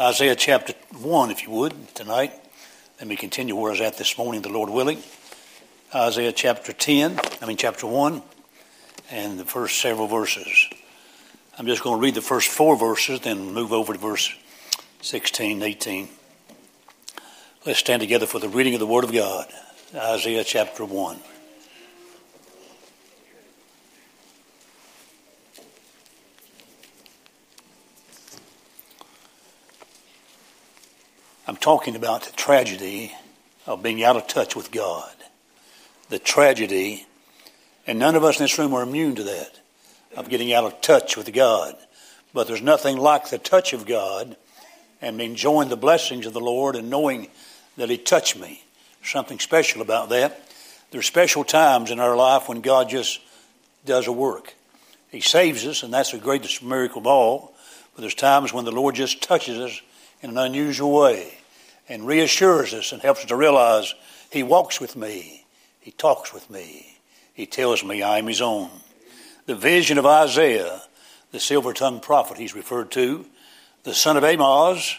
Isaiah chapter 1, if you would, tonight. Let me continue where I was at this morning, the Lord willing. Isaiah chapter 10, I mean chapter 1, and the first several verses. I'm just going to read the first four verses, then move over to verse 16, 18. Let's stand together for the reading of the Word of God. Isaiah chapter 1. I'm talking about the tragedy of being out of touch with God. The tragedy, and none of us in this room are immune to that, of getting out of touch with God. But there's nothing like the touch of God and enjoying the blessings of the Lord and knowing that He touched me. something special about that. There's special times in our life when God just does a work. He saves us, and that's the greatest miracle of all. But there's times when the Lord just touches us in an unusual way and reassures us and helps us to realize He walks with me, He talks with me, He tells me I am His own. The vision of Isaiah, the silver tongued prophet he's referred to, the son of Amoz,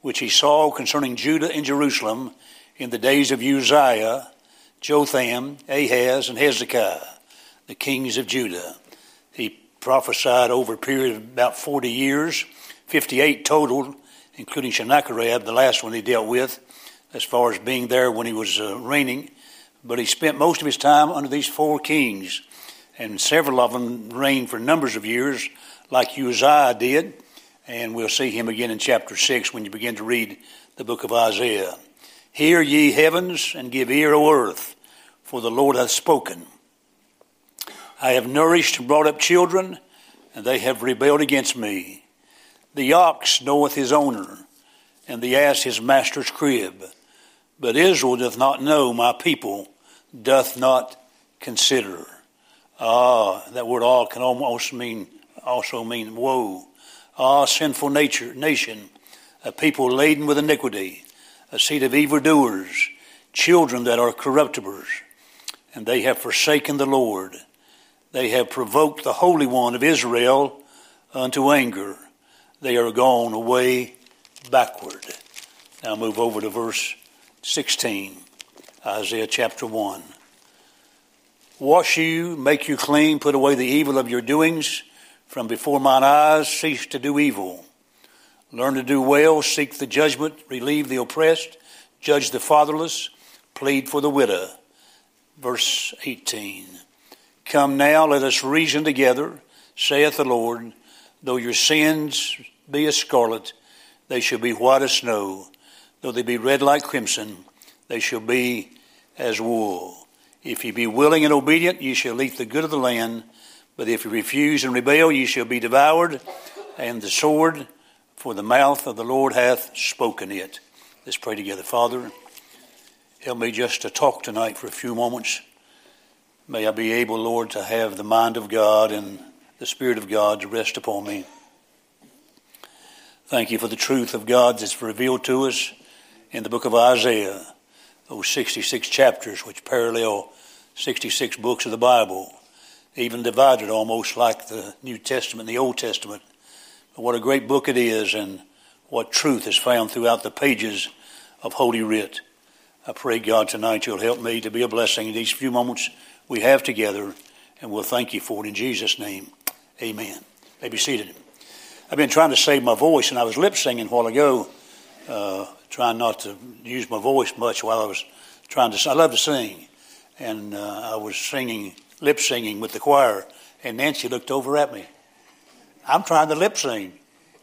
which he saw concerning Judah and Jerusalem in the days of Uzziah, Jotham, Ahaz, and Hezekiah, the kings of Judah. He prophesied over a period of about 40 years, 58 total, including Sennacherib, the last one he dealt with, as far as being there when he was uh, reigning. But he spent most of his time under these four kings, and several of them reigned for numbers of years, like Uzziah did. And we'll see him again in chapter 6 when you begin to read the book of Isaiah. Hear ye heavens, and give ear, O earth, for the Lord hath spoken. I have nourished and brought up children, and they have rebelled against me. The ox knoweth his owner, and the ass his master's crib. But Israel doth not know, my people doth not consider. Ah, that word all can almost mean also mean woe. Ah, sinful nature nation, a people laden with iniquity, a seed of evildoers, children that are corruptibles, and they have forsaken the Lord. They have provoked the Holy One of Israel unto anger they are gone away backward. Now move over to verse 16, Isaiah chapter 1. Wash you, make you clean, put away the evil of your doings. From before mine eyes, cease to do evil. Learn to do well, seek the judgment, relieve the oppressed, judge the fatherless, plead for the widow. Verse 18. Come now, let us reason together, saith the Lord. Though your sins be as scarlet, they shall be white as snow. Though they be red like crimson, they shall be as wool. If ye be willing and obedient, ye shall eat the good of the land. But if ye refuse and rebel, ye shall be devoured, and the sword, for the mouth of the Lord hath spoken it. Let's pray together. Father, help me just to talk tonight for a few moments. May I be able, Lord, to have the mind of God and the Spirit of God to rest upon me. Thank you for the truth of God that's revealed to us in the book of Isaiah, those 66 chapters which parallel 66 books of the Bible, even divided almost like the New Testament and the Old Testament. But what a great book it is and what truth is found throughout the pages of Holy Writ. I pray, God, tonight you'll help me to be a blessing in these few moments we have together, and we'll thank you for it in Jesus' name. Amen. May be seated. I've been trying to save my voice, and I was lip singing a while ago, uh, trying not to use my voice much while I was trying to. I love to sing, and uh, I was singing, lip singing with the choir, and Nancy looked over at me. I'm trying to lip sing,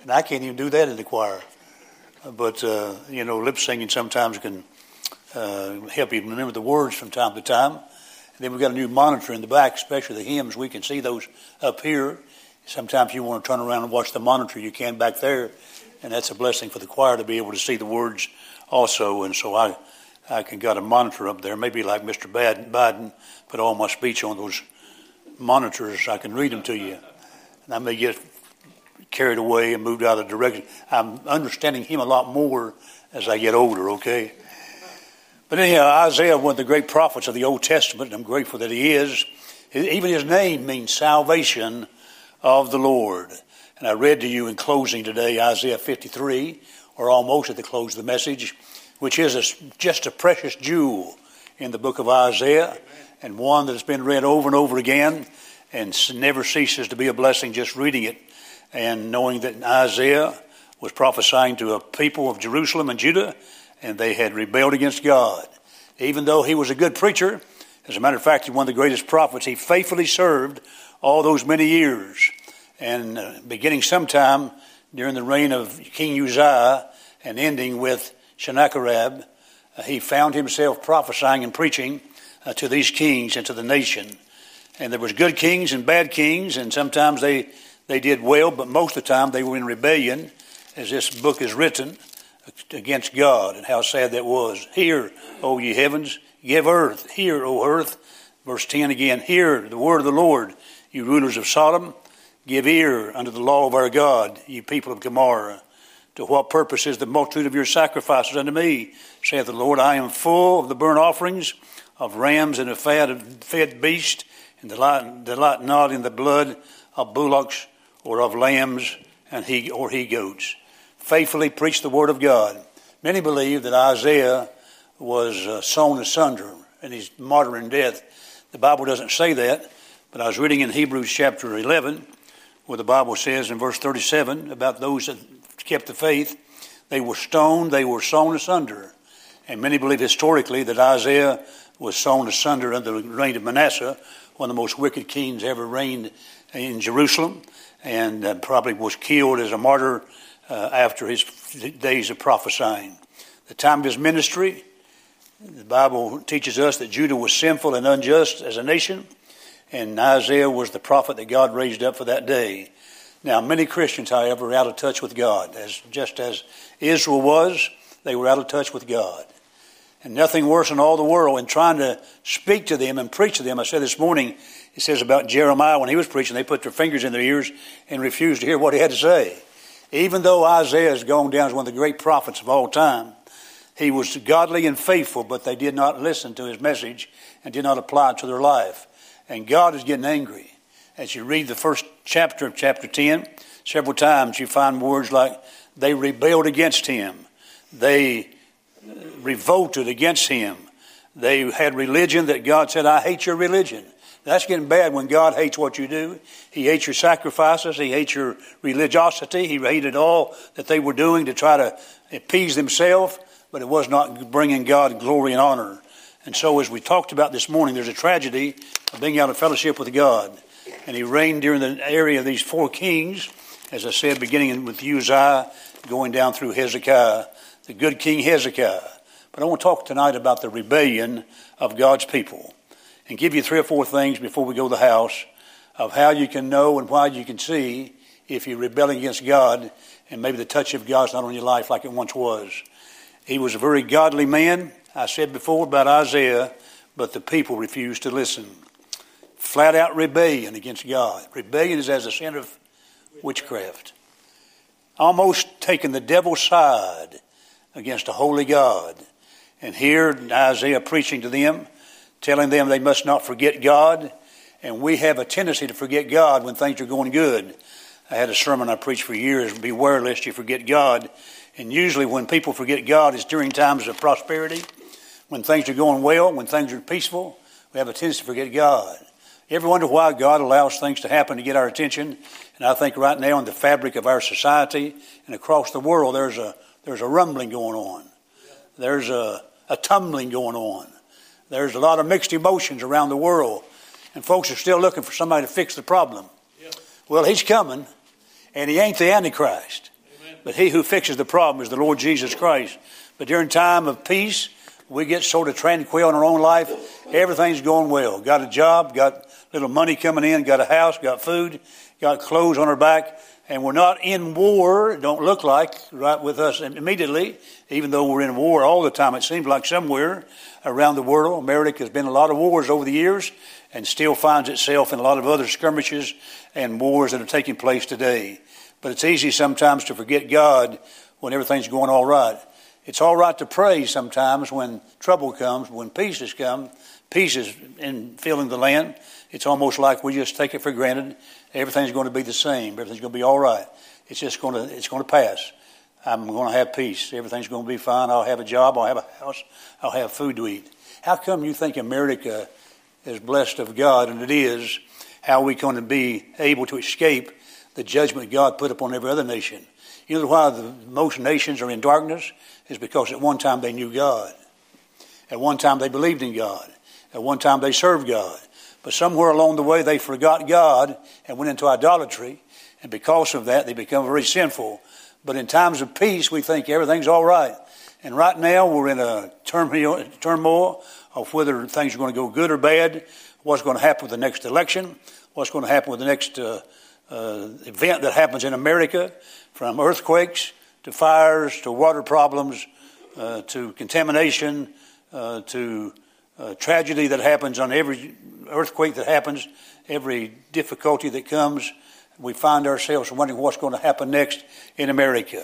and I can't even do that in the choir. But uh, you know, lip singing sometimes can uh, help you remember the words from time to time. And then we've got a new monitor in the back, especially the hymns. We can see those up here Sometimes you want to turn around and watch the monitor, you can back there, and that's a blessing for the choir to be able to see the words also. And so I, I can got a monitor up there, maybe like Mr. Biden, put all my speech on those monitors. I can read them to you, and I may get carried away and moved out of the direction. I'm understanding him a lot more as I get older. Okay. But anyhow, Isaiah, one of the great prophets of the Old Testament, and I'm grateful that he is. Even his name means salvation of the Lord. And I read to you in closing today Isaiah 53, or almost at the close of the message, which is a, just a precious jewel in the book of Isaiah, and one that has been read over and over again and never ceases to be a blessing just reading it and knowing that Isaiah was prophesying to a people of Jerusalem and Judah, and they had rebelled against God. Even though he was a good preacher, as a matter of fact, he's one of the greatest prophets, he faithfully served all those many years. And uh, beginning sometime during the reign of King Uzziah and ending with Sennacherib, uh, he found himself prophesying and preaching uh, to these kings and to the nation. And there was good kings and bad kings, and sometimes they, they did well, but most of the time they were in rebellion, as this book is written, against God, and how sad that was. Hear, O ye heavens, give earth. Hear, O earth. Verse 10 again, Hear the word of the Lord, you rulers of Sodom. Give ear unto the law of our God, ye people of Gomorrah. To what purpose is the multitude of your sacrifices unto me? saith the Lord. I am full of the burnt offerings of rams and of fat of fed beasts and delight, delight not in the blood of bullocks or of lambs and he or he goats. Faithfully preach the word of God. Many believe that Isaiah was uh, sown asunder in his martyrdom death. The Bible doesn't say that, but I was reading in Hebrews chapter 11 where the Bible says in verse 37 about those that kept the faith, they were stoned, they were sown asunder. And many believe historically that Isaiah was sown asunder under the reign of Manasseh, one of the most wicked kings ever reigned in Jerusalem, and uh, probably was killed as a martyr uh, after his days of prophesying. The time of his ministry, the Bible teaches us that Judah was sinful and unjust as a nation, and Isaiah was the prophet that God raised up for that day. Now, many Christians, however, are out of touch with God, as just as Israel was, they were out of touch with God and nothing worse in all the world in trying to speak to them and preach to them. I said this morning, it says about Jeremiah when he was preaching, they put their fingers in their ears and refused to hear what he had to say. Even though Isaiah has gone down as one of the great prophets of all time, he was godly and faithful, but they did not listen to his message and did not apply it to their life. And God is getting angry. As you read the first chapter of chapter 10, several times you find words like, they rebelled against him. They uh, revolted against him. They had religion that God said, I hate your religion. That's getting bad when God hates what you do. He hates your sacrifices. He hates your religiosity. He hated all that they were doing to try to appease themselves, but it was not bringing God glory and honor. And so, as we talked about this morning, there's a tragedy of being out of fellowship with God. And he reigned during the area of these four kings, as I said, beginning with Uzziah, going down through Hezekiah the good King Hezekiah. But I want to talk tonight about the rebellion of God's people and give you three or four things before we go to the house of how you can know and why you can see if you're rebelling against God and maybe the touch of God's not on your life like it once was. He was a very godly man. I said before about Isaiah, but the people refused to listen. Flat out rebellion against God. Rebellion is as a sin of witchcraft. Almost taking the devil's side against a holy God. And here Isaiah preaching to them, telling them they must not forget God. And we have a tendency to forget God when things are going good. I had a sermon I preached for years, beware lest you forget God. And usually when people forget God, it's during times of prosperity, when things are going well, when things are peaceful, we have a tendency to forget God. You ever wonder why God allows things to happen to get our attention? And I think right now in the fabric of our society and across the world, there's a there's a rumbling going on. There's a, a tumbling going on. There's a lot of mixed emotions around the world. And folks are still looking for somebody to fix the problem. Well, he's coming, and he ain't the Antichrist. Amen. But he who fixes the problem is the Lord Jesus Christ. But during time of peace, we get sort of tranquil in our own life. Everything's going well. Got a job, got little money coming in, got a house, got food, got clothes on our back and we're not in war, don't look like, right with us immediately, even though we're in war all the time. It seems like somewhere around the world, America has been a lot of wars over the years and still finds itself in a lot of other skirmishes and wars that are taking place today. But it's easy sometimes to forget God when everything's going all right. It's all right to pray sometimes when trouble comes, when peace has come, peace is in filling the land. It's almost like we just take it for granted Everything's going to be the same. Everything's going to be all right. It's just going to, it's going to pass. I'm going to have peace. Everything's going to be fine. I'll have a job. I'll have a house. I'll have food to eat. How come you think America is blessed of God, and it is, how are we going to be able to escape the judgment God put upon every other nation? You know why the, most nations are in darkness? Is because at one time they knew God. At one time they believed in God. At one time they served God. But somewhere along the way they forgot God and went into idolatry. And because of that, they become very sinful. But in times of peace, we think everything's all right. And right now, we're in a turmoil of whether things are going to go good or bad, what's going to happen with the next election, what's going to happen with the next uh, uh, event that happens in America, from earthquakes to fires to water problems uh, to contamination uh, to uh, tragedy that happens on every earthquake that happens, every difficulty that comes we find ourselves wondering what's going to happen next in America.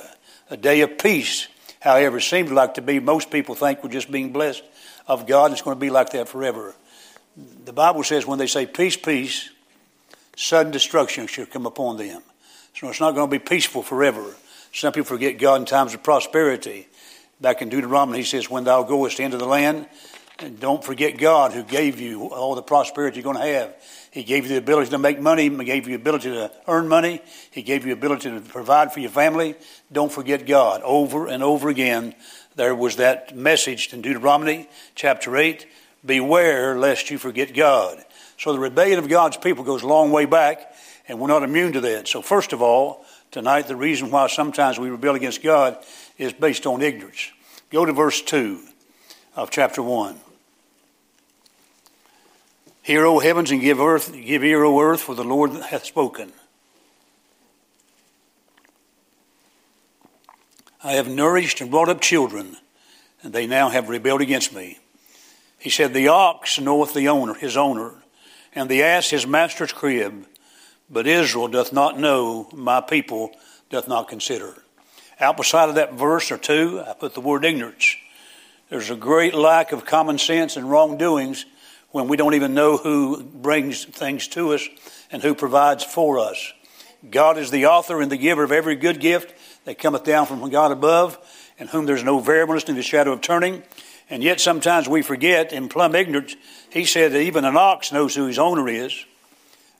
A day of peace, however, seems like to be, most people think we're just being blessed of God. It's going to be like that forever. The Bible says when they say peace, peace, sudden destruction shall come upon them. So it's not going to be peaceful forever. Some people forget God in times of prosperity. Back in Deuteronomy, he says, When thou goest into the land, and don't forget God who gave you all the prosperity you're going to have. He gave you the ability to make money. He gave you the ability to earn money. He gave you the ability to provide for your family. Don't forget God. Over and over again, there was that message in Deuteronomy chapter 8 Beware lest you forget God. So the rebellion of God's people goes a long way back, and we're not immune to that. So, first of all, tonight, the reason why sometimes we rebel against God is based on ignorance. Go to verse 2 of chapter 1. Hear, O heavens, and give earth, give ear, O earth, for the Lord hath spoken. I have nourished and brought up children, and they now have rebelled against me. He said, The ox knoweth the owner, his owner, and the ass his master's crib, but Israel doth not know, my people doth not consider. Out beside of that verse or two, I put the word ignorance. There's a great lack of common sense and wrongdoings when we don't even know who brings things to us and who provides for us. God is the author and the giver of every good gift that cometh down from God above, and whom there's no variableness in the shadow of turning. And yet sometimes we forget, in plumb ignorance, he said that even an ox knows who his owner is.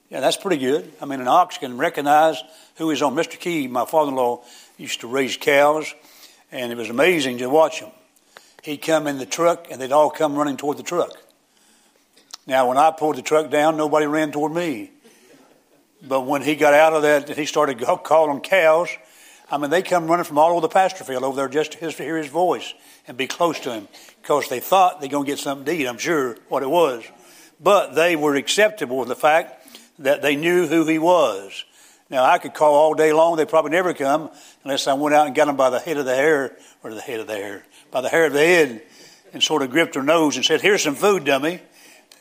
Yeah, that's pretty good. I mean, an ox can recognize who is on. Mr. Key, my father-in-law, used to raise cows, and it was amazing to watch him. He'd come in the truck, and they'd all come running toward the truck. Now, when I pulled the truck down, nobody ran toward me. But when he got out of that, he started calling cows. I mean, they come running from all over the pasture field over there just to hear his voice and be close to him because they thought they're going to get something to eat, I'm sure, what it was. But they were acceptable with the fact that they knew who he was. Now, I could call all day long. They'd probably never come unless I went out and got them by the head of the hair, or the head of the hair, by the hair of the head, and sort of gripped their nose and said, Here's some food, dummy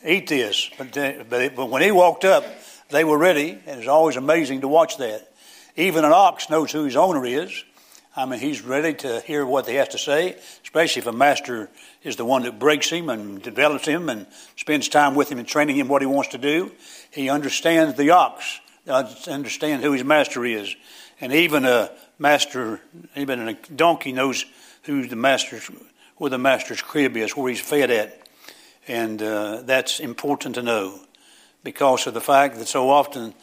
eat this. But, but, but when he walked up, they were ready, and it's always amazing to watch that. Even an ox knows who his owner is. I mean, he's ready to hear what they have to say, especially if a master is the one that breaks him and develops him and spends time with him and training him what he wants to do. He understands the ox, understands who his master is. And even a master, even a donkey knows who the master's, where the master's crib is, where he's fed at. And uh, that's important to know because of the fact that so often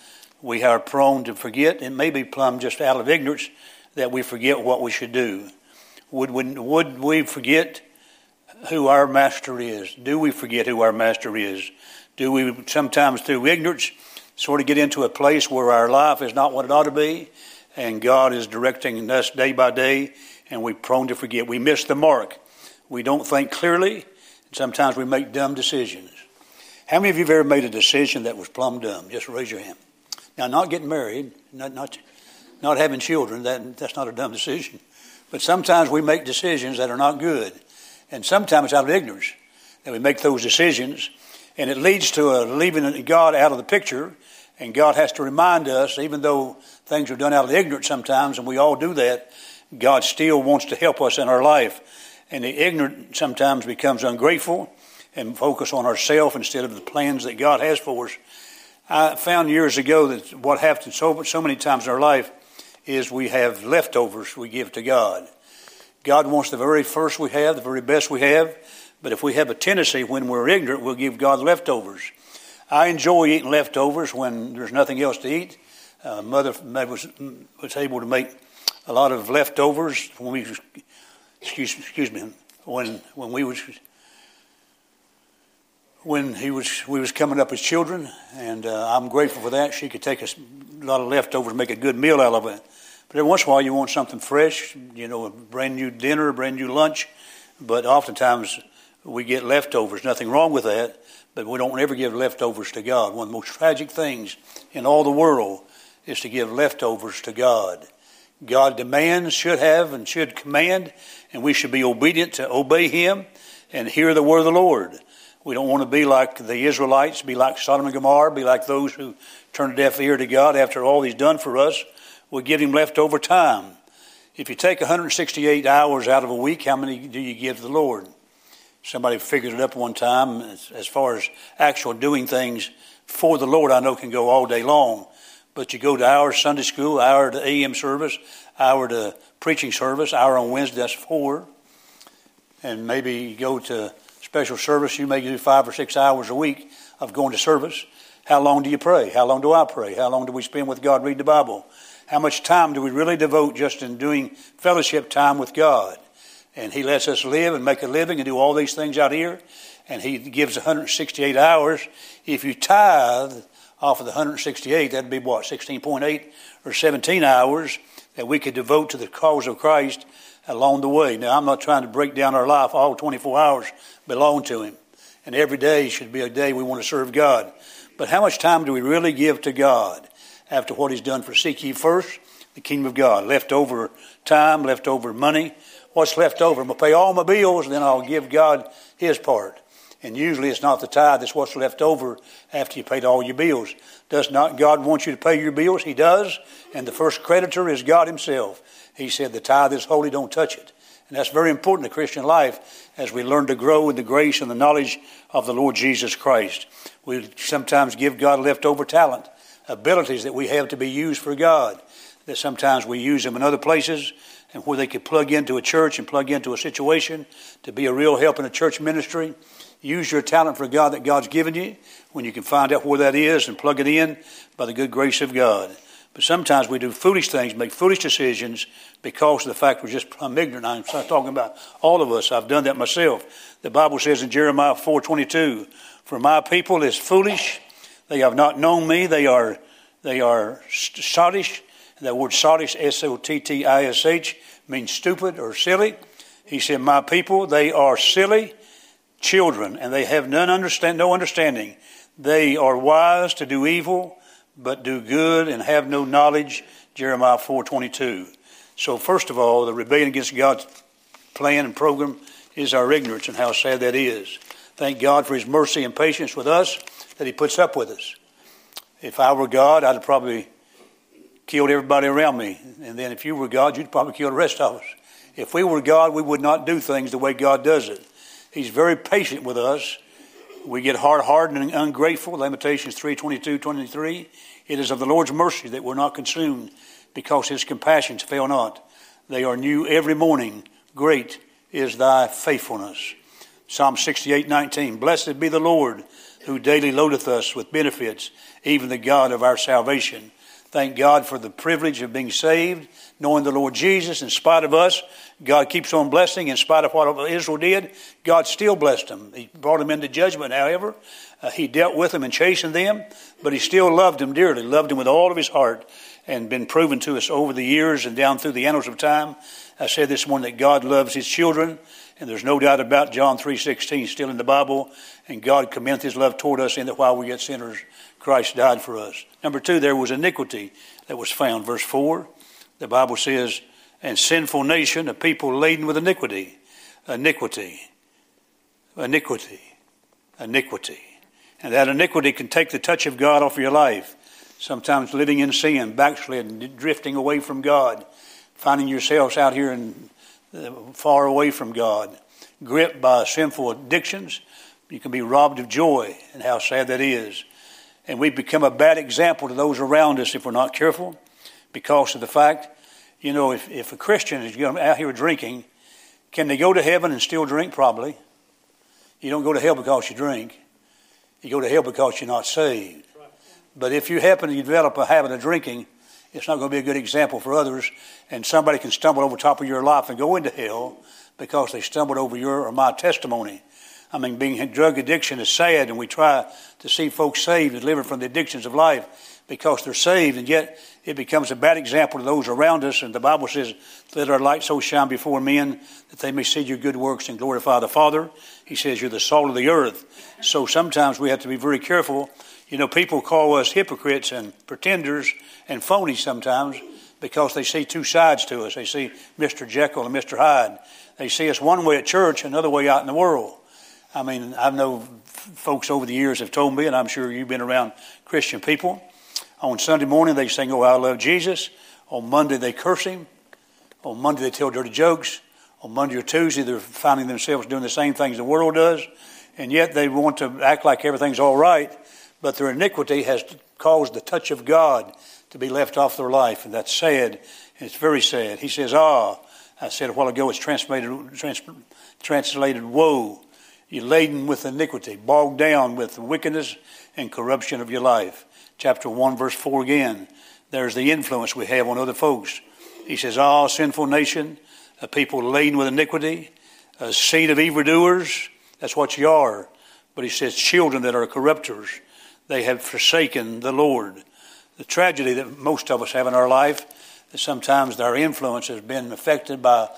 we are prone to forget, and maybe plumb just out of ignorance, that we forget what we should do. Would, would, would we forget who our master is? Do we forget who our master is? Do we sometimes, through ignorance, sort of get into a place where our life is not what it ought to be, and God is directing us day by day, and we're prone to forget? We miss the mark. We don't think clearly, and Sometimes we make dumb decisions. How many of you have ever made a decision that was plumb dumb? Just raise your hand. Now, not getting married, not, not, not having children, that, that's not a dumb decision. But sometimes we make decisions that are not good. And sometimes it's out of ignorance that we make those decisions. And it leads to a leaving God out of the picture. And God has to remind us, even though things are done out of ignorance sometimes, and we all do that, God still wants to help us in our life. And the ignorant sometimes becomes ungrateful and focus on ourselves instead of the plans that God has for us. I found years ago that what happens so, so many times in our life is we have leftovers we give to God. God wants the very first we have, the very best we have, but if we have a tendency when we're ignorant, we'll give God leftovers. I enjoy eating leftovers when there's nothing else to eat. Uh, mother was, was able to make a lot of leftovers when we, excuse, excuse me, when, when we was when he was we was coming up as children, and uh, I'm grateful for that. She could take a lot of leftovers, and make a good meal out of it. But every once in a while, you want something fresh, you know, a brand new dinner, a brand new lunch. But oftentimes, we get leftovers. Nothing wrong with that, but we don't ever give leftovers to God. One of the most tragic things in all the world is to give leftovers to God. God demands, should have, and should command, and we should be obedient to obey Him and hear the word of the Lord. We don't want to be like the Israelites, be like Sodom and Gomorrah, be like those who turn a deaf ear to God after all He's done for us. We give Him leftover time. If you take 168 hours out of a week, how many do you give the Lord? Somebody figured it up one time as, far as actual doing things for the Lord, I know can go all day long. But you go to our Sunday school, hour to AM service, hour to uh, preaching service, hour on Wednesday, that's four. And maybe you go to special service, you may do five or six hours a week of going to service. How long do you pray? How long do I pray? How long do we spend with God reading the Bible? How much time do we really devote just in doing fellowship time with God? And He lets us live and make a living and do all these things out here. And He gives 168 hours. If you tithe off of the 168, that'd be what, 16.8 or 17 hours that we could devote to the cause of Christ along the way. Now, I'm not trying to break down our life. All 24 hours belong to Him. And every day should be a day we want to serve God. But how much time do we really give to God after what He's done for Seek ye first the kingdom of God? Leftover time, leftover money. What's left over? I'm going to pay all my bills, then I'll give God His part. And usually it's not the tithe, it's what's left over after you paid all your bills. Does not God want you to pay your bills? He does. And the first creditor is God Himself. He said, The tithe is holy, don't touch it. And that's very important in Christian life as we learn to grow in the grace and the knowledge of the Lord Jesus Christ. We sometimes give God leftover talent, abilities that we have to be used for God, that sometimes we use them in other places and where they could plug into a church and plug into a situation to be a real help in a church ministry. Use your talent for God that God's given you when you can find out where that is and plug it in by the good grace of God. But sometimes we do foolish things, make foolish decisions because of the fact we're just I'm ignorant. I'm talking about all of us. I've done that myself. The Bible says in Jeremiah 4:22, "For my people is foolish; they have not known me. They are they are sottish." That word sottish, S-O-T-T-I-S-H, means stupid or silly. He said, "My people, they are silly children, and they have none understand, no understanding. They are wise to do evil." But do good and have no knowledge, Jeremiah 4.22. So first of all, the rebellion against God's plan and program is our ignorance and how sad that is. Thank God for his mercy and patience with us that he puts up with us. If I were God, I'd have probably killed everybody around me. And then if you were God, you'd probably kill the rest of us. If we were God, we would not do things the way God does it. He's very patient with us we get hard-hearted and ungrateful. Lamentations 3, 22, 23. It is of the Lord's mercy that we're not consumed because his compassions fail not. They are new every morning. Great is thy faithfulness. Psalm 68, 19. Blessed be the Lord who daily loadeth us with benefits, even the God of our salvation. Thank God for the privilege of being saved, knowing the Lord Jesus in spite of us. God keeps on blessing in spite of what Israel did. God still blessed them. He brought them into judgment, however. Uh, he dealt with them and chastened them, but he still loved them dearly, loved them with all of his heart, and been proven to us over the years and down through the annals of time. I said this morning that God loves his children, and there's no doubt about John 3.16 still in the Bible, and God commendeth his love toward us in that while we yet sinners, Christ died for us. Number two, there was iniquity that was found. Verse 4, the Bible says, and sinful nation, a people laden with iniquity. Iniquity. Iniquity. Iniquity. And that iniquity can take the touch of God off your life. Sometimes living in sin, backsliding, drifting away from God, finding yourselves out here and uh, far away from God, gripped by sinful addictions. You can be robbed of joy, and how sad that is. And we become a bad example to those around us if we're not careful because of the fact, you know, if, if a Christian is out here drinking, can they go to heaven and still drink? Probably. You don't go to hell because you drink. You go to hell because you're not saved. But if you happen to develop a habit of drinking, it's not going to be a good example for others, and somebody can stumble over top of your life and go into hell because they stumbled over your or my testimony. I mean, being drug addiction is sad, and we try to see folks saved and delivered from the addictions of life because they're saved, and yet it becomes a bad example to those around us. And the Bible says, "Let our light so shine before men that they may see your good works and glorify the Father." He says, "You're the salt of the earth." So sometimes we have to be very careful. You know, people call us hypocrites and pretenders and phonies sometimes because they see two sides to us. They see Mr. Jekyll and Mr. Hyde. They see us one way at church, another way out in the world. I mean, I know folks over the years have told me, and I'm sure you've been around Christian people. On Sunday morning, they sing, Oh, I love Jesus. On Monday, they curse him. On Monday, they tell dirty jokes. On Monday or Tuesday, they're finding themselves doing the same things the world does. And yet they want to act like everything's all right, but their iniquity has caused the touch of God to be left off their life. And that's sad. And it's very sad. He says, Ah, I said a while ago, it's translated, trans, translated woe. You're laden with iniquity, bogged down with the wickedness and corruption of your life. Chapter 1, verse 4 again. There's the influence we have on other folks. He says, Ah, sinful nation, a people laden with iniquity, a seed of evildoers. That's what you are. But he says, children that are corrupters, they have forsaken the Lord. The tragedy that most of us have in our life is sometimes our influence has been affected by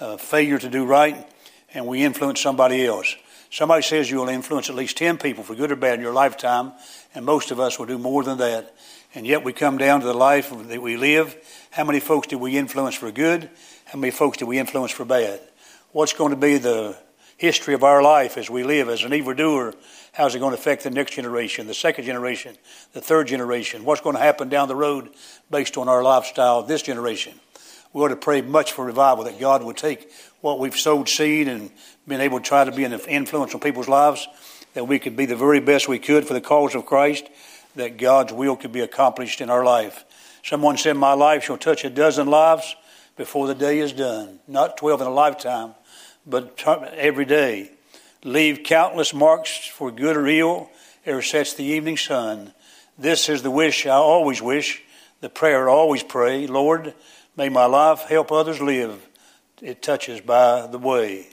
a failure to do right, and we influence somebody else. Somebody says you'll influence at least 10 people for good or bad in your lifetime, and most of us will do more than that. And yet we come down to the life that we live. How many folks did we influence for good? How many folks did we influence for bad? What's going to be the history of our life as we live as an evildoer? How's it going to affect the next generation, the second generation, the third generation? What's going to happen down the road based on our lifestyle this generation? We ought to pray much for revival that God would take what we've sowed seed and been able to try to be an influence on people's lives, that we could be the very best we could for the cause of Christ, that God's will could be accomplished in our life. Someone said, My life shall touch a dozen lives before the day is done. Not 12 in a lifetime, but every day. Leave countless marks for good or ill ere sets the evening sun. This is the wish I always wish, the prayer I always pray. Lord, may my life help others live. It touches by the way.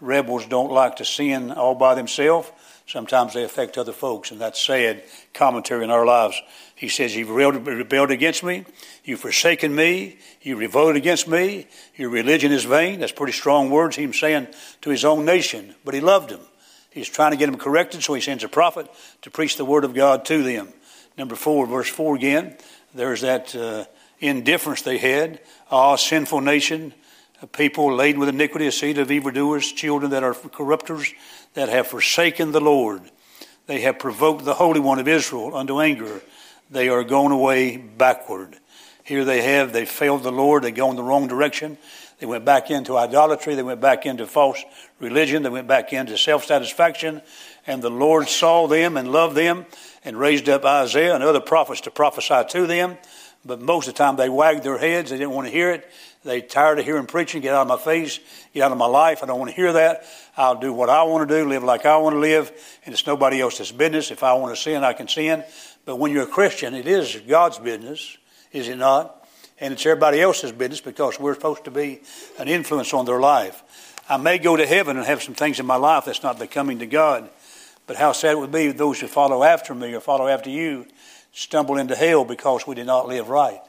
Rebels don't like to sin all by themselves. Sometimes they affect other folks, and that's sad commentary in our lives. He says, You've rebelled against me. You've forsaken me. You revolted against me. Your religion is vain. That's pretty strong words he's saying to his own nation, but he loved them. He's trying to get them corrected, so he sends a prophet to preach the word of God to them. Number four, verse four again, there's that uh, indifference they had. Ah, sinful nation, a people laden with iniquity, a seed of evildoers, children that are corrupters, that have forsaken the Lord. They have provoked the Holy One of Israel unto anger. They are gone away backward. Here they have, they failed the Lord, they go in the wrong direction. They went back into idolatry, they went back into false religion, they went back into self satisfaction, and the Lord saw them and loved them and raised up Isaiah and other prophets to prophesy to them. But most of the time they wagged their heads, they didn't want to hear it. They tired of hearing preaching. Get out of my face. Get out of my life. I don't want to hear that. I'll do what I want to do, live like I want to live, and it's nobody else's business. If I want to sin, I can sin. But when you're a Christian, it is God's business, is it not? And it's everybody else's business because we're supposed to be an influence on their life. I may go to heaven and have some things in my life that's not becoming to God, but how sad it would be if those who follow after me or follow after you stumble into hell because we did not live right.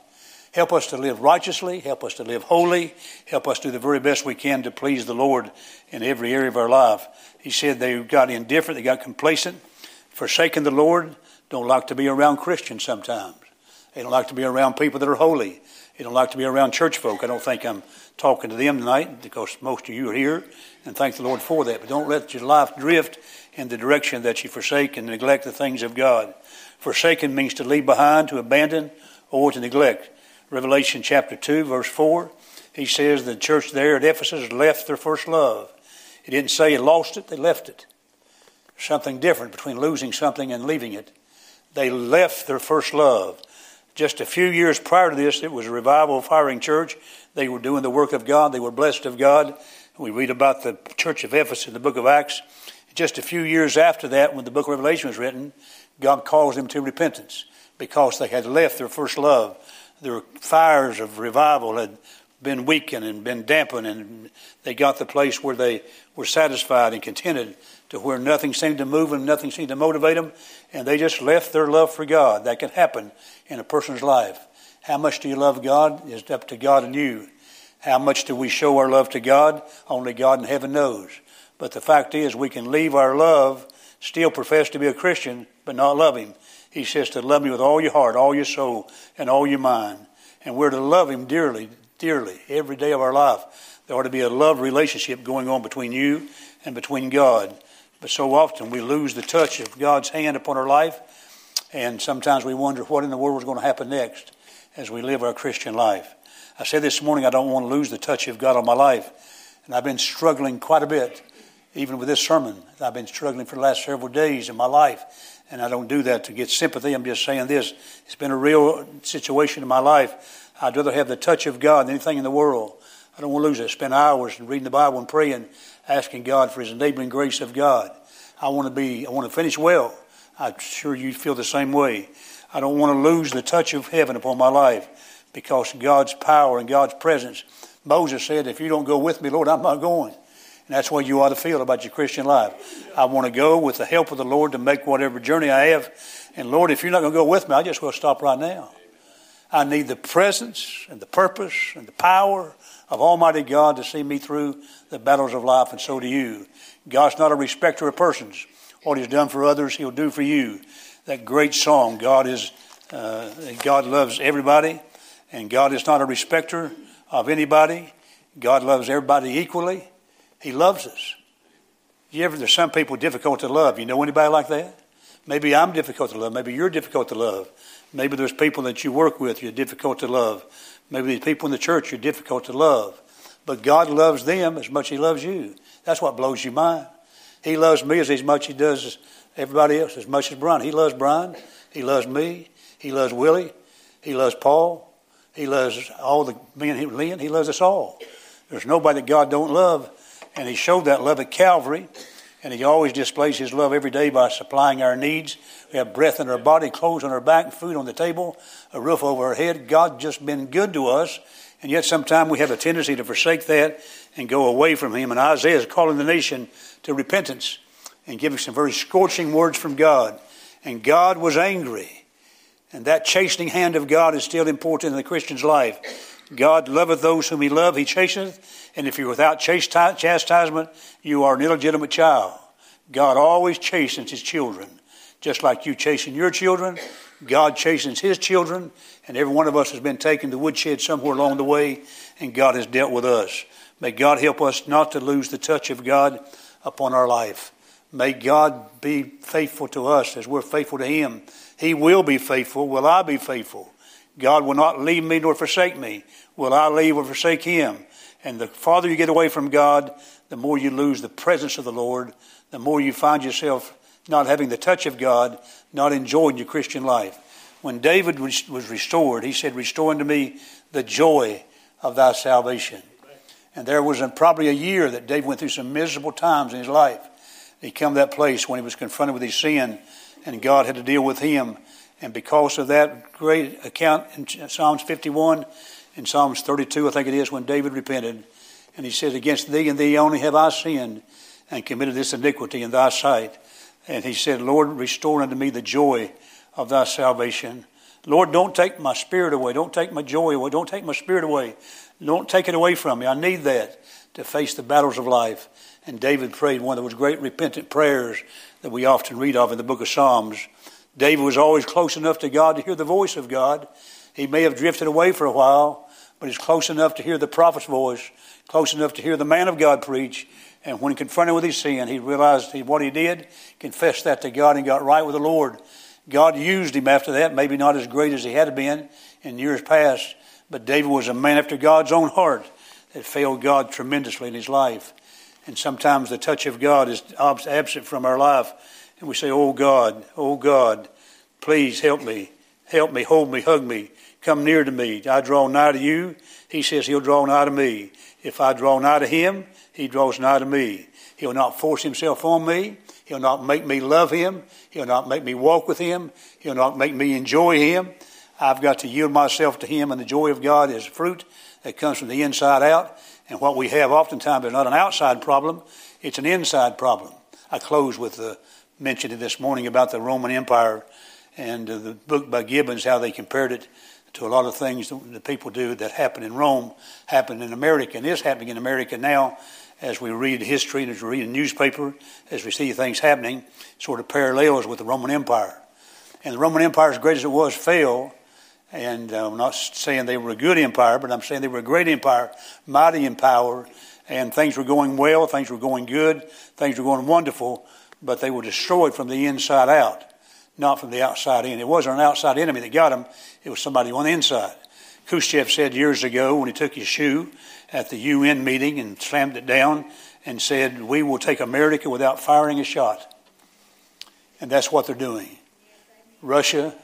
Help us to live righteously. Help us to live holy. Help us do the very best we can to please the Lord in every area of our life. He said they got indifferent, they got complacent, forsaken the Lord, don't like to be around Christians sometimes. They don't like to be around people that are holy. They don't like to be around church folk. I don't think I'm talking to them tonight because most of you are here, and thank the Lord for that. But don't let your life drift in the direction that you forsake and neglect the things of God. Forsaken means to leave behind, to abandon, or to neglect. Revelation chapter 2, verse 4, he says the church there at Ephesus left their first love. He didn't say lost it, they left it. Something different between losing something and leaving it. They left their first love. Just a few years prior to this, it was a revival firing church. They were doing the work of God. They were blessed of God. We read about the church of Ephesus in the book of Acts. Just a few years after that, when the book of Revelation was written, God calls them to repentance because they had left their first love. Their fires of revival had been weakened and been dampened, and they got the place where they were satisfied and contented to where nothing seemed to move them, nothing seemed to motivate them, and they just left their love for God. That can happen in a person's life. How much do you love God is up to God and you. How much do we show our love to God? Only God in heaven knows. But the fact is, we can leave our love, still profess to be a Christian, but not love Him. He says to love me with all your heart, all your soul, and all your mind. And we're to love Him dearly, dearly, every day of our life. There ought to be a love relationship going on between you and between God. But so often we lose the touch of God's hand upon our life, and sometimes we wonder what in the world is going to happen next as we live our Christian life. I said this morning I don't want to lose the touch of God on my life, and I've been struggling quite a bit, even with this sermon. I've been struggling for the last several days in my life, and I don't do that to get sympathy. I'm just saying this. It's been a real situation in my life. I'd rather have the touch of God than anything in the world. I don't want to lose it. I spend hours reading the Bible and praying, asking God for His enabling grace of God. I want to be, I want to finish well. I'm sure you feel the same way. I don't want to lose the touch of heaven upon my life because God's power and God's presence. Moses said, If you don't go with me, Lord, I'm not going. And that's what you ought to feel about your Christian life. I want to go with the help of the Lord to make whatever journey I have. And Lord, if you're not going to go with me, I just will stop right now. I need the presence and the purpose and the power of Almighty God to see me through the battles of life, and so do you. God's not a respecter of persons. What He's done for others, He'll do for you. That great song, God is, uh, God loves everybody, and God is not a respecter of anybody. God loves everybody equally. He loves us. You ever, there's some people difficult to love. You know anybody like that? Maybe I'm difficult to love. Maybe you're difficult to love. Maybe there's people that you work with you're difficult to love. Maybe there's people in the church you're difficult to love. But God loves them as much as He loves you. That's what blows your mind. He loves me as much as He does everybody else, as much as Brian. He loves Brian. He loves me. He loves Willie. He loves Paul. He loves all the men. He loves us all. There's nobody that God don't love. And he showed that love at Calvary. And he always displays his love every day by supplying our needs. We have breath in our body, clothes on our back, food on the table, a roof over our head. God just been good to us. And yet sometimes we have a tendency to forsake that and go away from him. And Isaiah is calling the nation to repentance and giving some very scorching words from God. And God was angry. And that chastening hand of God is still important in the Christian's life. God loveth those whom he loveth, he chasteneth. And if you're without chastisement, you are an illegitimate child. God always chastens his children. Just like you chasten your children, God chastens his children. And every one of us has been taken to woodshed somewhere along the way, and God has dealt with us. May God help us not to lose the touch of God upon our life. May God be faithful to us as we're faithful to him. He will be faithful. Will I be faithful? God will not leave me nor forsake me. Will I leave or forsake him? And the farther you get away from God, the more you lose the presence of the Lord, the more you find yourself not having the touch of God, not enjoying your Christian life. When David was restored, he said, Restore unto me the joy of thy salvation. And there was probably a year that David went through some miserable times in his life. He came to that place when he was confronted with his sin, and God had to deal with him and because of that great account in Psalms 51 and Psalms 32, I think it is, when David repented, and he says, Against thee and thee only have I sinned and committed this iniquity in thy sight. And he said, Lord, restore unto me the joy of thy salvation. Lord, don't take my spirit away. Don't take my joy away. Don't take my spirit away. Don't take it away from me. I need that to face the battles of life. And David prayed one of those great repentant prayers that we often read of in the book of Psalms. David was always close enough to God to hear the voice of God. He may have drifted away for a while, but he's close enough to hear the prophet's voice, close enough to hear the man of God preach. And when confronted with his sin, he realized what he did, confessed that to God, and got right with the Lord. God used him after that, maybe not as great as he had been in years past, but David was a man after God's own heart that failed God tremendously in his life. And sometimes the touch of God is absent from our life and we say, Oh God, oh God, Please help me. Help me, hold me, hug me, come near to me. I draw nigh to you. He says he'll draw nigh to me. If I draw nigh to him, he draws nigh to me. He'll not force himself on me. He'll not make me love him. He'll not make me walk with him. He'll not make me enjoy him. I've got to yield myself to him, and the joy of God is fruit that comes from the inside out. And what we have oftentimes is not an outside problem, it's an inside problem. I close with the mention this morning about the Roman Empire and uh, the book by Gibbons, how they compared it to a lot of things that people do that happen in Rome, happened in America, and is happening in America now as we read history and as we read the newspaper, as we see things happening, sort of parallels with the Roman Empire. And the Roman Empire, as great as it was, fell. And uh, I'm not saying they were a good empire, but I'm saying they were a great empire, mighty in power, and things were going well, things were going good, things were going wonderful, but they were destroyed from the inside out not from the outside in. It wasn't an outside enemy that got them, it was somebody on the inside. Khrushchev said years ago when he took his shoe at the UN meeting and slammed it down and said, We will take America without firing a shot. And that's what they're doing. Russia,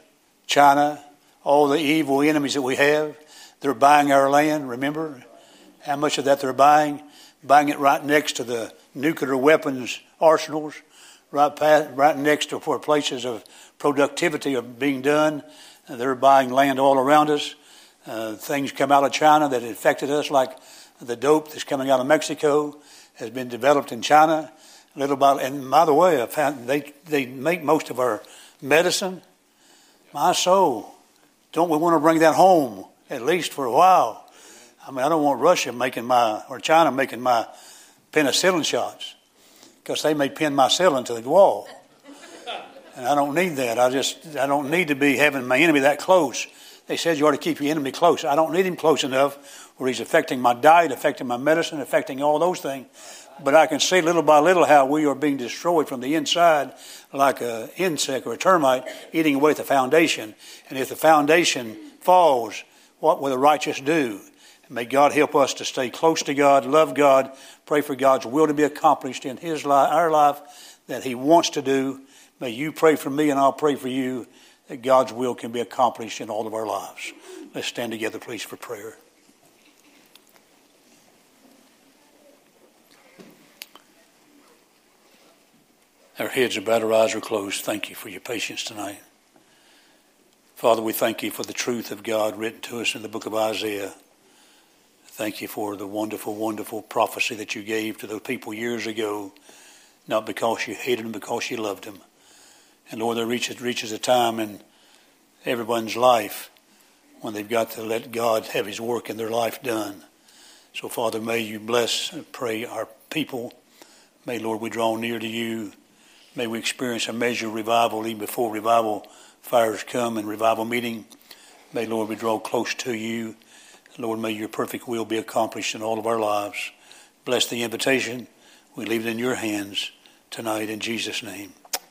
China, all the evil enemies that we have, they're buying our land, remember? How much of that they're buying? Buying it right next to the nuclear weapons arsenals, right, past, right next to where places of productivity are being done. Uh, they're buying land all around us. Uh, things come out of China that affected us, like the dope that's coming out of Mexico has been developed in China. Little by, and by the way, I found they they make most of our medicine. My soul, don't we want to bring that home at least for a while? I mean, I don't want Russia making my or China making my penicillin shots because they may pin my cell into the wall. And I don't need that. I just, I don't need to be having my enemy that close. They said you ought to keep your enemy close. I don't need him close enough where he's affecting my diet, affecting my medicine, affecting all those things. But I can see little by little how we are being destroyed from the inside like an insect or a termite eating away at the foundation. And if the foundation falls, what will the righteous do? May God help us to stay close to God, love God, pray for God's will to be accomplished in His life, our life that He wants to do May you pray for me and I'll pray for you that God's will can be accomplished in all of our lives. Let's stand together, please, for prayer. Our heads are bowed, our eyes are closed. Thank you for your patience tonight. Father, we thank you for the truth of God written to us in the book of Isaiah. Thank you for the wonderful, wonderful prophecy that you gave to those people years ago, not because you hated them, because you loved them. And Lord, there reaches, reaches a time in everyone's life when they've got to let God have His work in their life done. So, Father, may you bless and pray our people. May, Lord, we draw near to you. May we experience a measure of revival even before revival fires come and revival meeting. May, Lord, we draw close to you. Lord, may your perfect will be accomplished in all of our lives. Bless the invitation. We leave it in your hands tonight in Jesus' name.